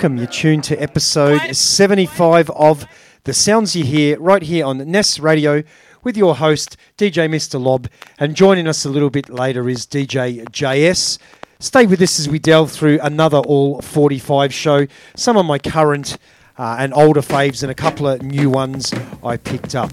welcome. You're tuned to episode 75 of The Sounds You Hear right here on Ness Radio with your host, DJ Mr. Lob. And joining us a little bit later is DJ JS. Stay with us as we delve through another All 45 show, some of my current uh, and older faves, and a couple of new ones I picked up.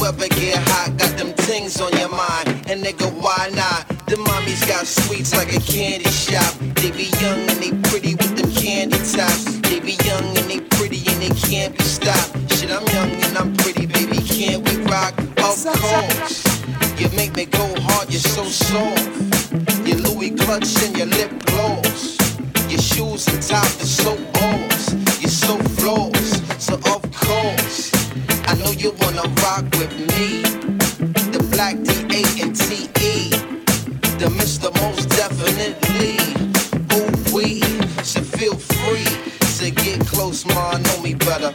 Weather get hot, got them things on your mind. And nigga, why not? The mommies got sweets like a candy shop. They be young and they pretty with them candy tops. They be young and they pretty and they can't be stopped. Shit, I'm young and I'm pretty, baby. Can't we rock? Of course. You make me go hard, you're so soft. Your Louis clutch and your lip gloss. Your shoes and top are so you wanna rock with me. The black D-A and T-E. The Mr. Most Definitely. Ooh, we should feel free to get close, ma, know me better.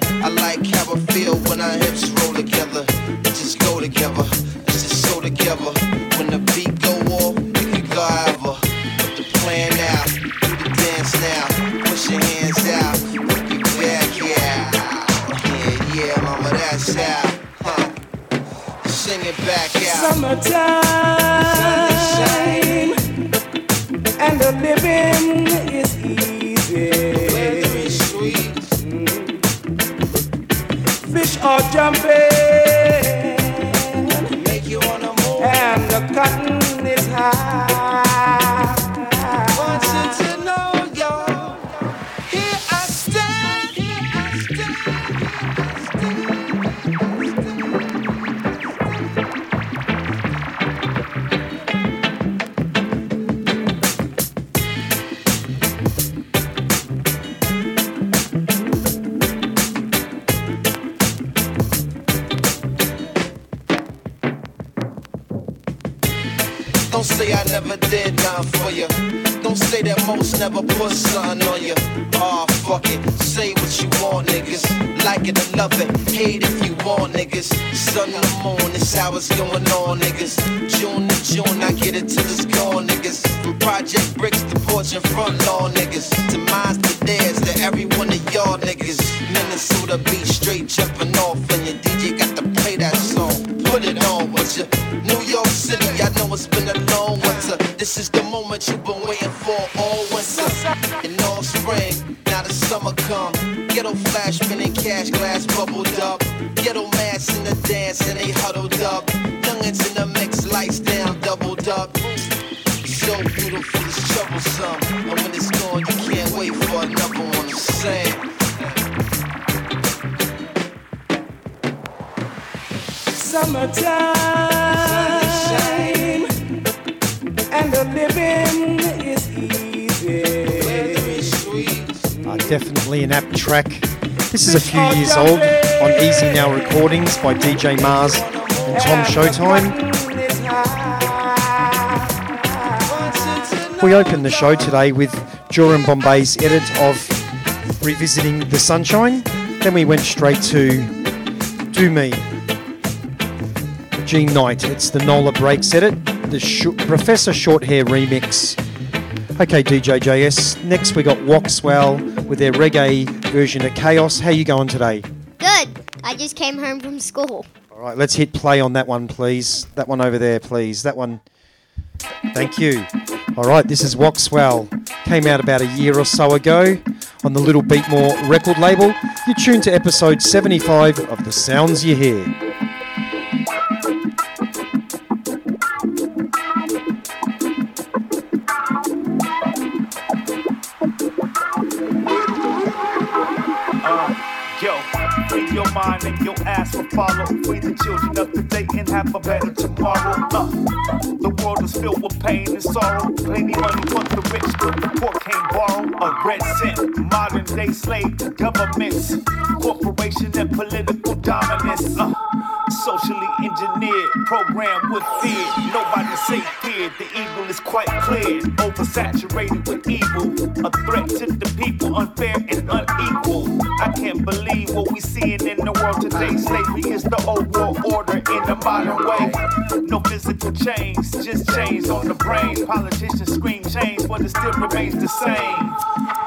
Minnesota beat straight jumping off, and your DJ got to play that song. Put it on, with you? New York City, I know it's been a long winter. This is the moment you've been waiting for all winter. And all spring, now the summer come. Ghetto flash, spinning cash glass track. This is a few years old on Easy Now Recordings by DJ Mars and Tom Showtime. We open the show today with Joram Bombay's edit of Revisiting the Sunshine. Then we went straight to Do Me. Gene Knight. It's the Nola Breaks edit, the Sh- Professor Shorthair remix. Okay, DJ JS. Next we got Waxwell with their reggae version of Chaos. How you going today? Good. I just came home from school. All right, let's hit play on that one, please. That one over there, please. That one. Thank you. All right, this is Waxwell. Came out about a year or so ago on the Little Beatmore record label. You're tuned to episode 75 of The Sounds You Hear. Filled with pain and sorrow. Plenty money for the rich, but the poor can't borrow. A red cent, modern day slave governments, corporation and political dominance. Uh, socially engineered, programmed with fear. Nobody safe here. The evil is quite clear. Oversaturated with evil, a threat to the people, unfair and unequal. I can't believe what we seeing in the world today. Slavery is the old world order in a modern way. No physical change, just change on the brain. Politicians scream change, but it still remains the same.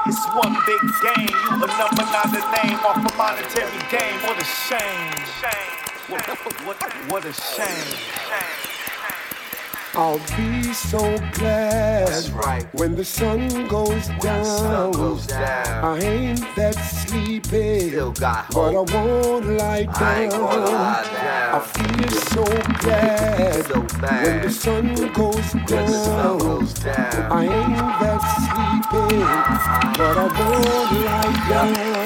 It's one big game. You a number, not a name, off a monetary game. What a shame. shame. What, what, what a shame. I'll be so glad right. when the sun goes down. sun goes down. I ain't that sleepy, but I won't lie down. I gonna I feel so glad So bad. when the sun goes down. Sun goes down. I ain't that sleepy, but I won't lie down.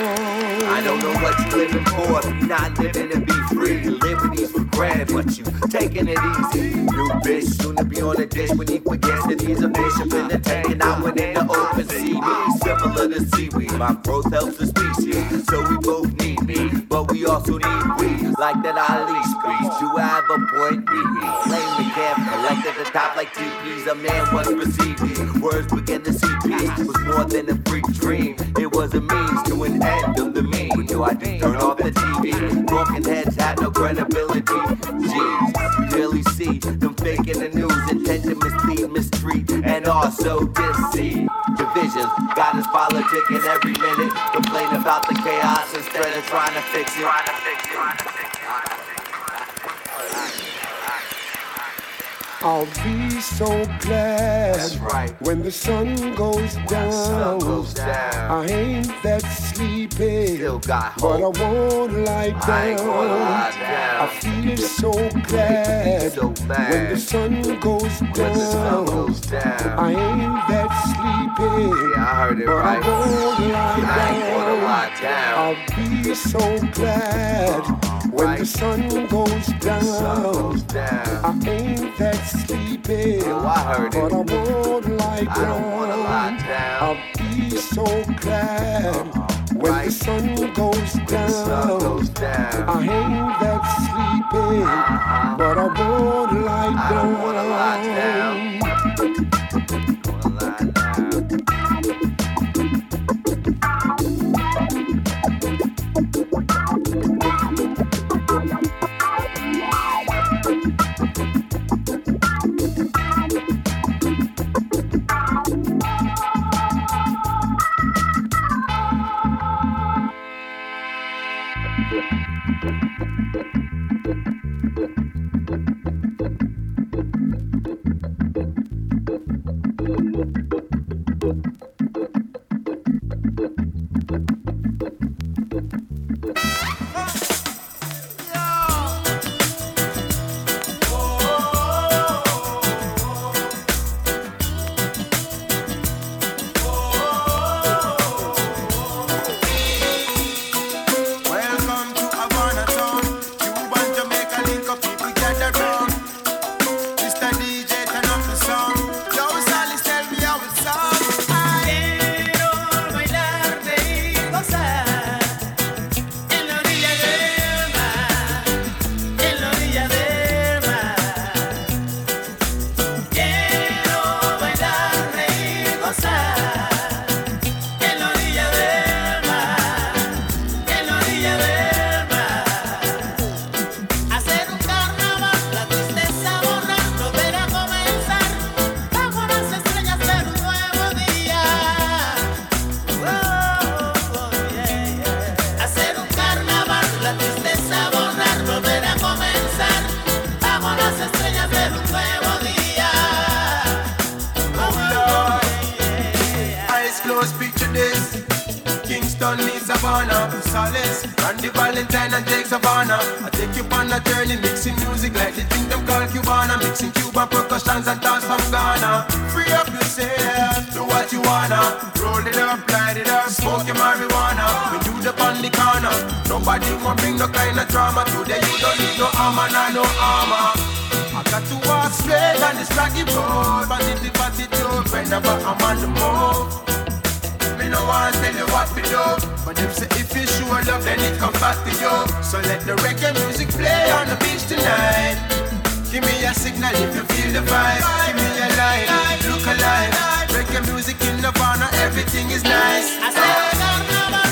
I don't know what you're living for not living to be free. Liberties for granted, but you taking it easy. New bitch soon to be on the dish when he forgets that he's a bishop in the tank and I went in the open sea. Similar to seaweed, my growth helps the species, so we both need me, but we also need we. Like that Ali speech, you have a point. We claim the camp, collect at the top like TPs. A man once perceived. Words begin to see peace was more than a freak dream. It was a means to an end of the mean. Do I just turn off the TV? Broken heads had no credibility. Jeez, you really see them faking the news, intent to mislead, mistreat, and also deceive. Divisions got us politicking every minute, complain about the chaos instead of trying to fix it. Trying to fix it. Trying to fix it. Trying to fix it. I'll be so glad right. when the sun goes down. sun goes down. I ain't that sleepy, Still got but I won't lie down. I lie down. I feel so glad So bad. when the sun goes down. When sun goes down. I ain't that sleepy, Yeah, I heard it but right. I won't lie I down. lie down. I'll be so glad uh-huh. When the sun goes down. Sun goes down. I ain't that sleepy, Yo, I heard it. but I won't lie I down. don't wanna lie down. I'll be so glad uh-uh. when the sun goes down. sun goes down. I ain't that sleepy, uh-uh. but I won't lie I down. don't wanna lie down. Solace, Randy Valentine and Jake Savannah. I take you on a journey, mixing music like the thing them call Cubana, mixing Cuban percussions and dance from Ghana. Free up yourself, do what you wanna. Roll it up, light it up, smoke your marijuana. We do the on the corner. Nobody won't bring no kind of drama. Today you don't need no armor, nah, no armor. I got to walk straight on this rocky road, but it's the attitude whenever I'm on the move. No want tell you what to do. But them say if you show love then it come back to you. So let the reggae music play on the beach tonight. Give me a signal if you feel the vibe. Give me a line, look alive. Reggae music in Nirvana, everything is nice. Hacer un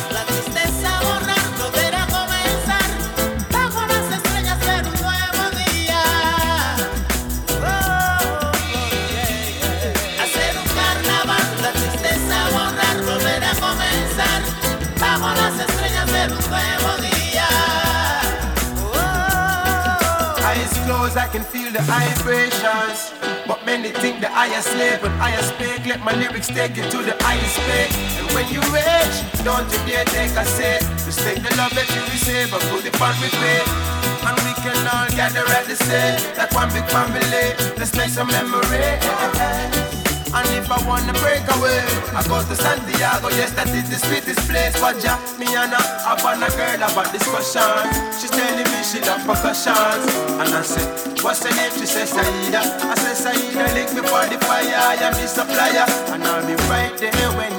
I can feel vibrations. But many think the higher slave when I speak. Let my lyrics take you to the highest peak. And when you reach, don't you dare take a seat. Just take the love that you receive and put it on repeat. And we can all gather at the same, like one big family. Let's make some memory. And if I wanna break away, I go to Santiago. Yes, that is the sweetest place. But ja, me and I have on a girl about discussion. She's telling me she love percussions. And I said, what's her name? She says Saida. I said Saida, link me for the fire. I am the supplier, and I'll be right there when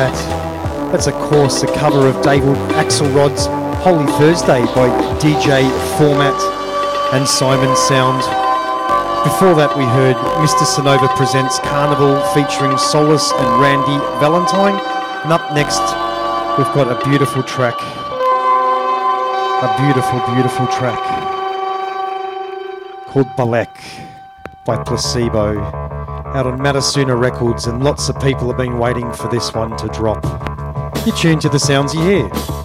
that? That's of course a cover of David Axelrod's Holy Thursday by DJ Format and Simon Sound. Before that, we heard Mr. Sonova presents Carnival featuring Solace and Randy Valentine. And up next, we've got a beautiful track. A beautiful, beautiful track called Balek by Placebo out on Matasuna Records, and lots of people have been waiting for this one to drop. You're tuned to the sounds you hear.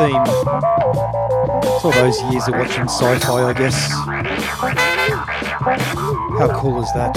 Theme. It's all those years of watching sci-fi, I guess. How cool is that?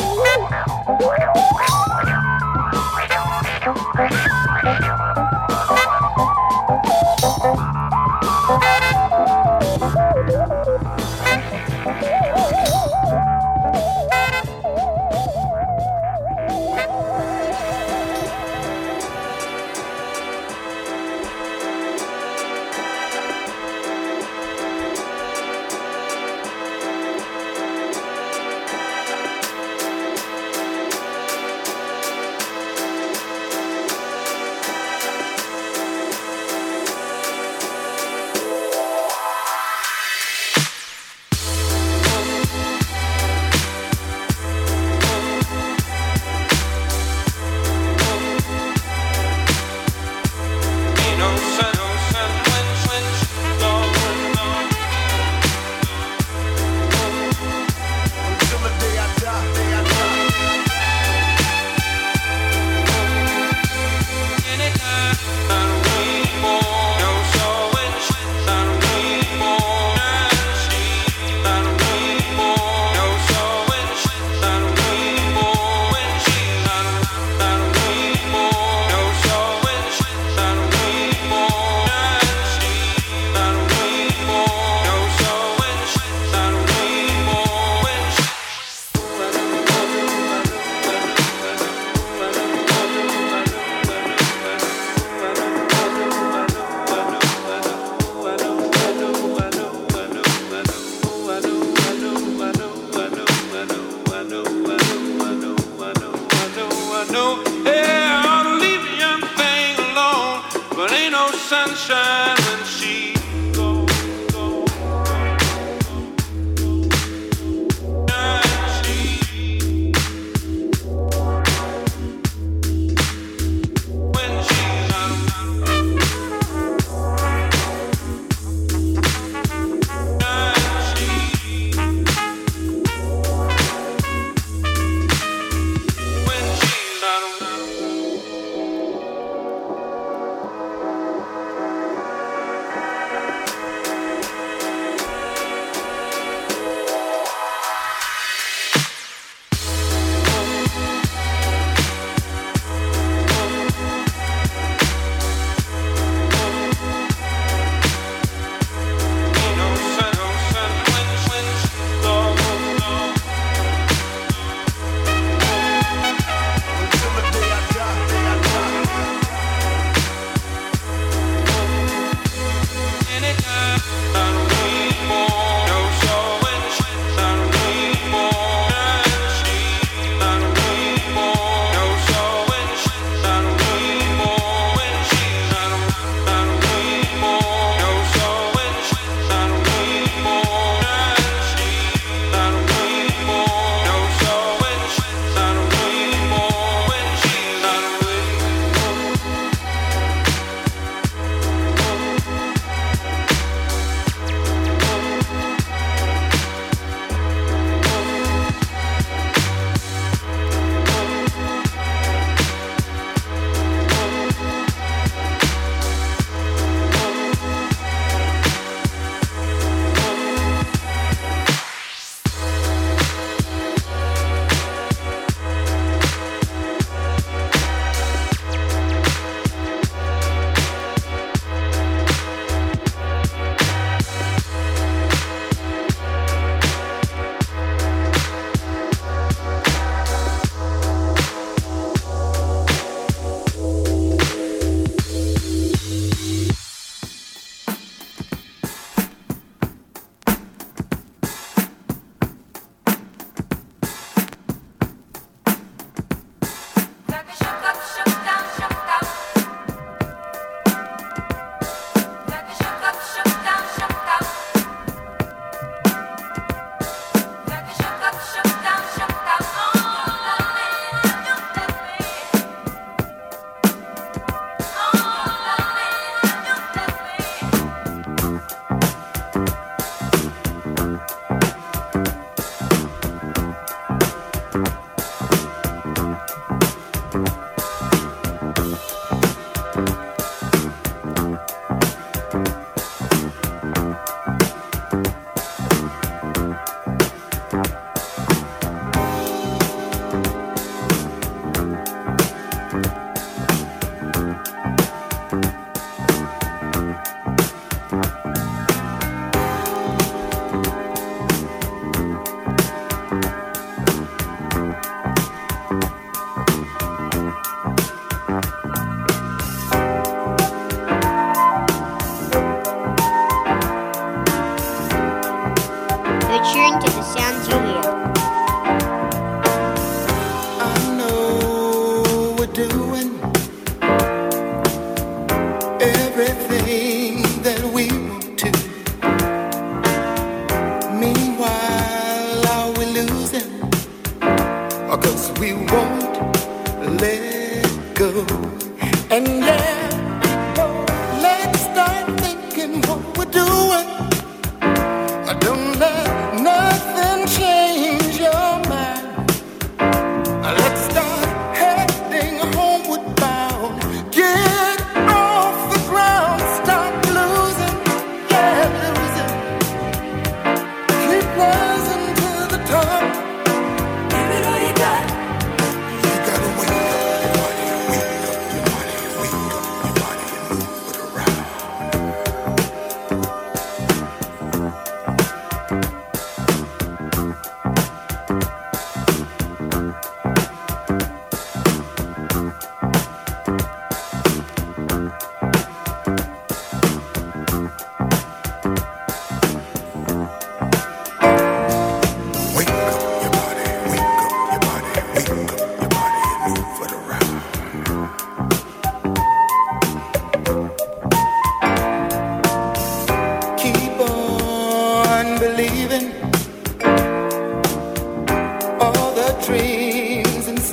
Bye.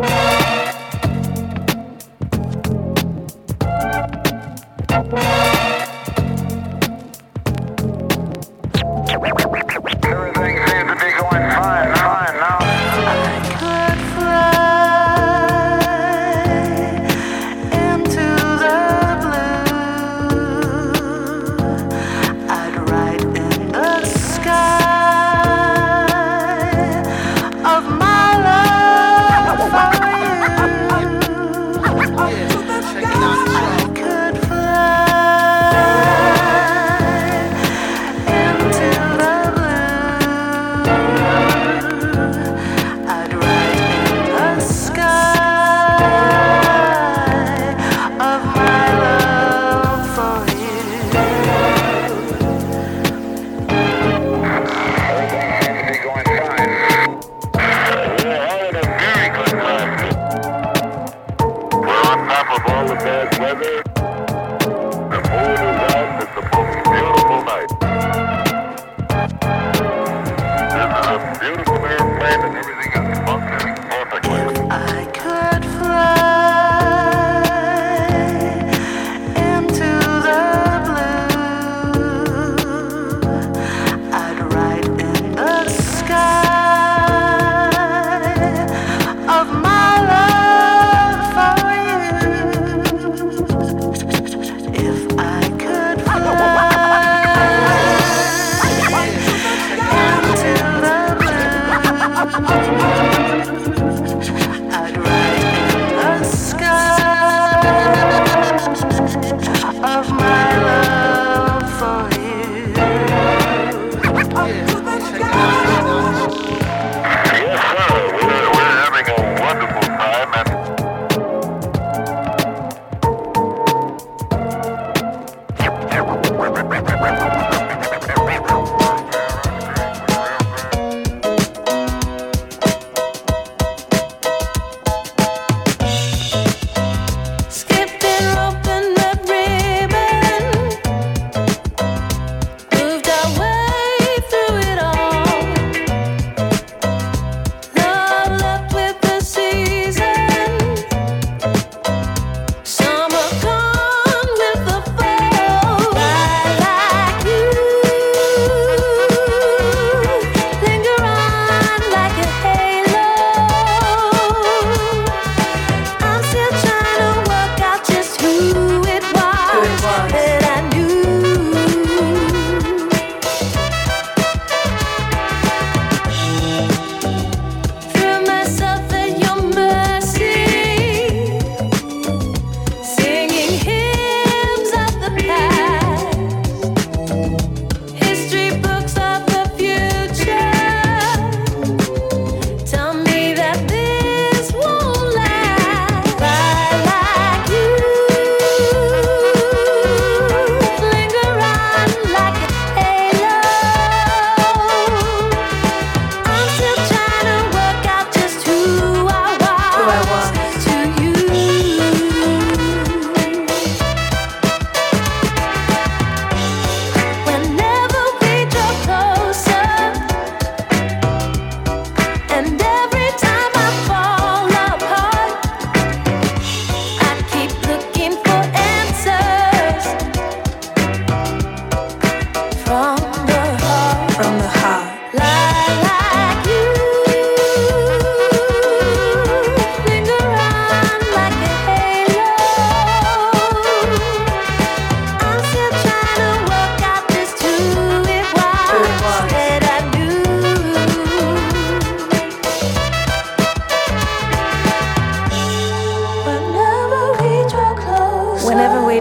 Everything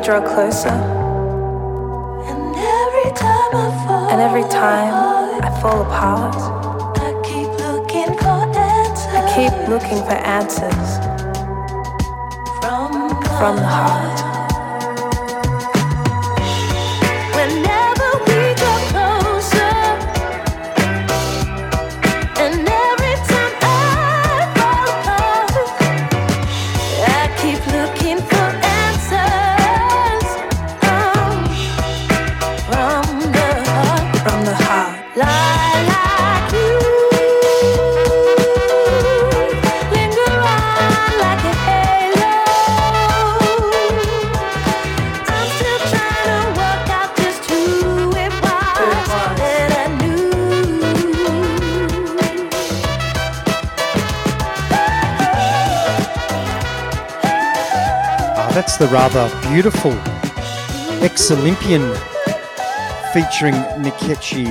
draw closer. And every time I fall, And every time I fall apart, I keep looking for answers. I keep looking for answers from from the heart. The rather beautiful ex Olympian featuring Nikechi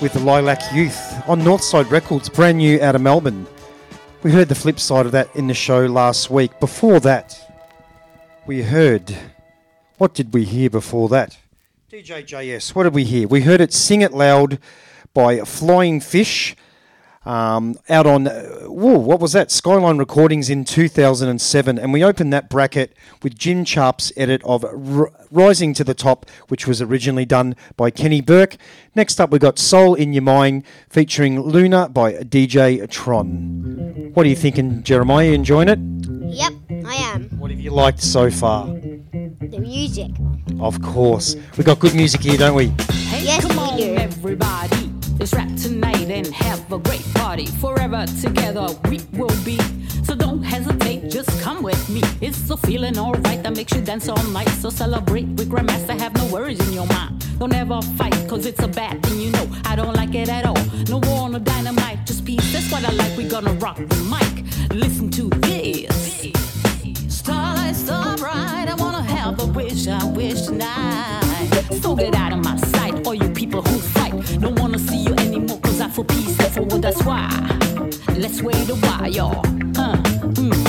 with the Lilac Youth on Northside Records, brand new out of Melbourne. We heard the flip side of that in the show last week. Before that, we heard. What did we hear before that? DJJS, what did we hear? We heard it Sing It Loud by Flying Fish. Um, out on, uh, whoa, what was that? Skyline Recordings in 2007. And we opened that bracket with Jim Sharp's edit of R- Rising to the Top, which was originally done by Keni Burke. Next up, we got Soul in Your Mind featuring Luna by DJ Tron. What are you thinking, Jeremiah? You enjoying it? Yep, I am. What have you liked so far? The music. Of course. We got good music here, don't we? Hey, Yes, come we on, do. everybody. Let's rap tonight and have a great party. Forever together we will be. So don't hesitate, just come with me. It's a feeling alright that makes you dance all night. So celebrate with Grandmaster, have no worries in your mind. Don't ever fight, cause it's a bad thing, you know. I don't like it at all. No war, no dynamite, just peace. That's what I like. we gonna rock the mic. Listen to this. Starlight, star bright. I wanna have a wish, I wish tonight. So get out of my sight, for peace, for war, that's why. Let's wait a while, y'all. Uh, mm,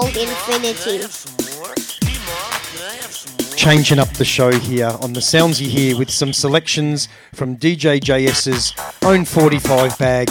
collection called Infinity. Changing up the show here on the sounds you hear with some selections from DJ JS's own 45 bag.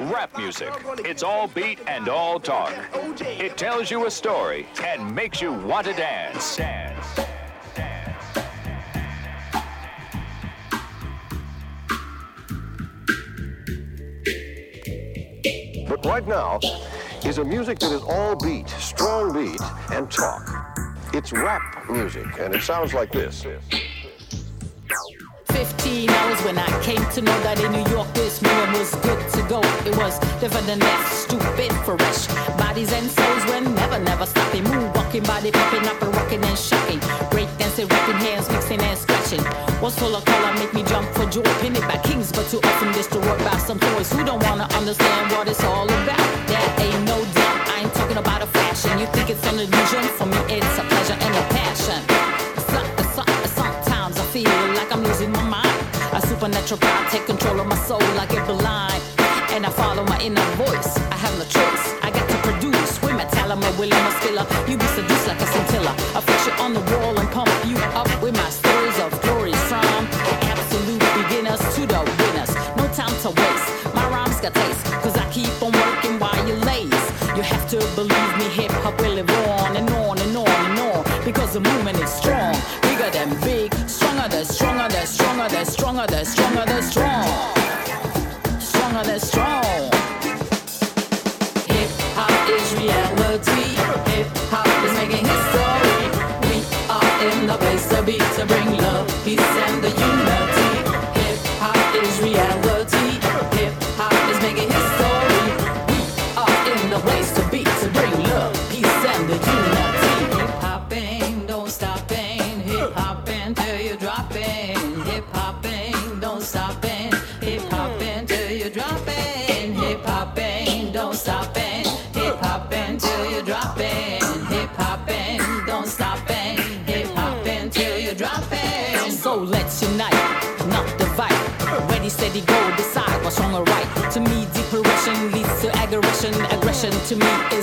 Rap music. It's all beat and all talk. It tells you a story and makes you want to dance. Dance. But right now is a music that is all beat, strong beat, and talk. It's rap music, and it sounds like this. 15 hours when I came to know that in New York this moment was good to go. It was different than that, stupid, fresh. Bodies and souls were never, never stopping. Move, walking, body popping up and rocking and shocking. Break dancing, rapping hands, mixing and scratching. Was full of color, make me jump for joy. It by kings, but too often destroyed by some toys who don't wanna understand what it's all about. There ain't no doubt, I ain't talking about a fashion. You think it's an illusion? For me, it's a Supernatural take control of my soul. like get blind and I follow my inner voice. I have no choice. I got to produce. With my talent, my oh, will, and my skill. You be seduced like a scintilla. I fix you on the wall and pump you up with my stories of glories from absolute beginners to the winners. No time to waste. My rhymes got taste. Cause I keep on working while you laze. You have to believe stronger than stronger hip hopping, don't stopping, hip hopping till you're dropping. So let's unite, not divide. Ready, steady, go, decide what's right. To me, depression leads to aggression, aggression to me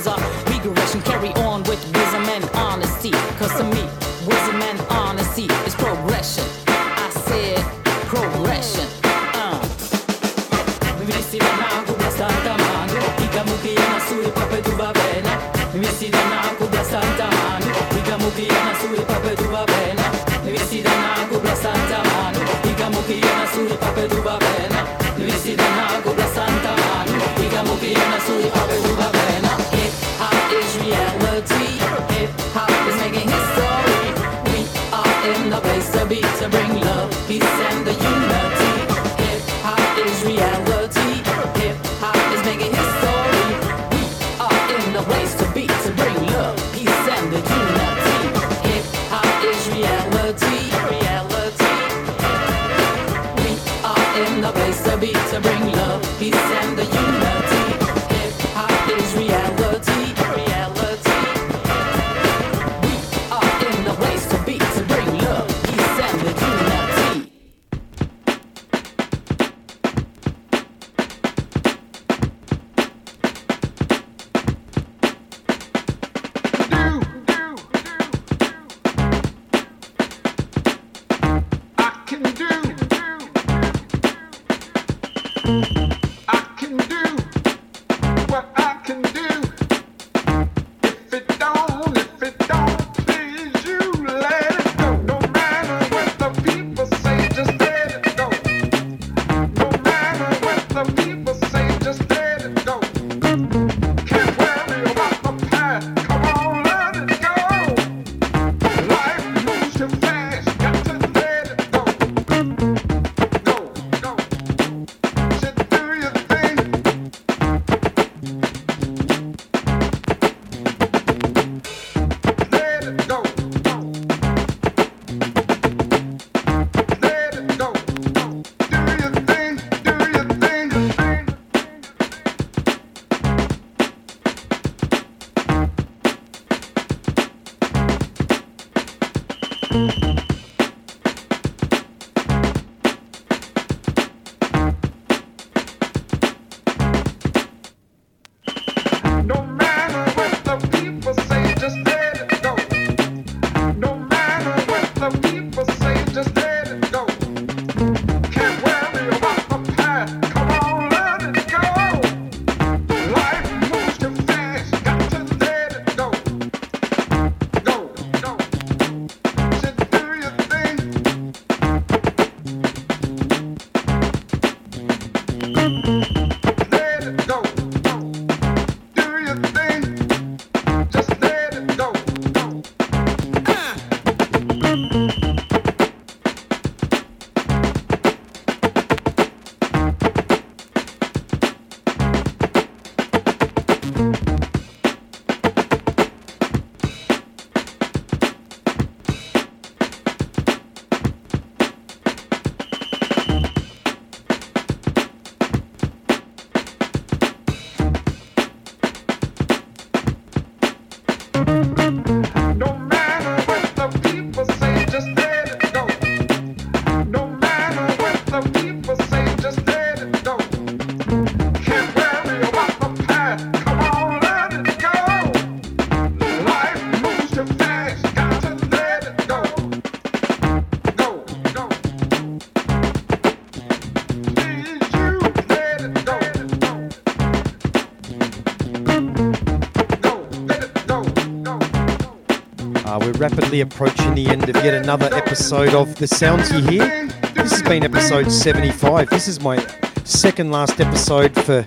rapidly approaching the end of yet another episode of The Sounds You Hear. This has been episode 75. This is my second last episode for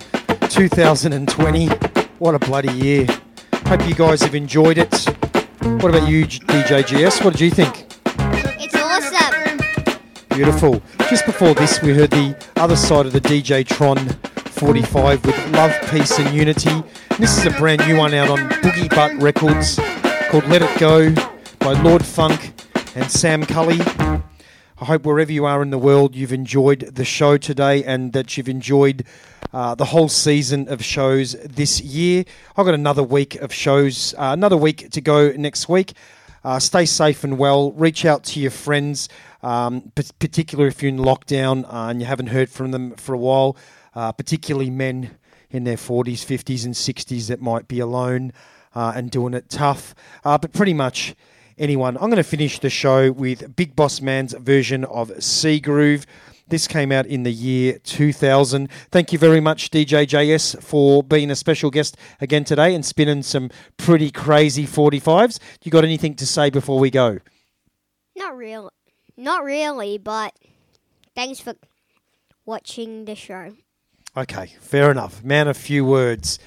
2020. What a bloody year. Hope you guys have enjoyed it. What about you, DJ JS? What did you think? It's awesome. Beautiful. Just before this, we heard the other side of the DJ Tron 45 with Love, Peace and Unity. This is a brand new one out on Boogie Butt Records called Let It Go by Lord Funk and Sam Cully. I hope wherever you are in the world, you've enjoyed the show today and that you've enjoyed uh, the whole season of shows this year. I've got another week of shows, uh, another week to go next week. Uh, stay safe and well. Reach out to your friends. um, p- particularly if you're in lockdown uh, and you haven't heard from them for a while, uh, particularly men in their 40s, 50s, and 60s that might be alone uh, and doing it tough. But pretty much anyone. I'm going to finish the show with Big Boss Man's version of Sea Groove. This came out in the year 2000. Thank you very much, DJ JS, for being a special guest again today and spinning some pretty crazy 45s. You got anything to say before we go? Not real, not really, but thanks for watching the show. Okay, fair enough. Man, a few words.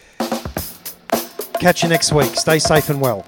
Catch you next week. Stay safe and well.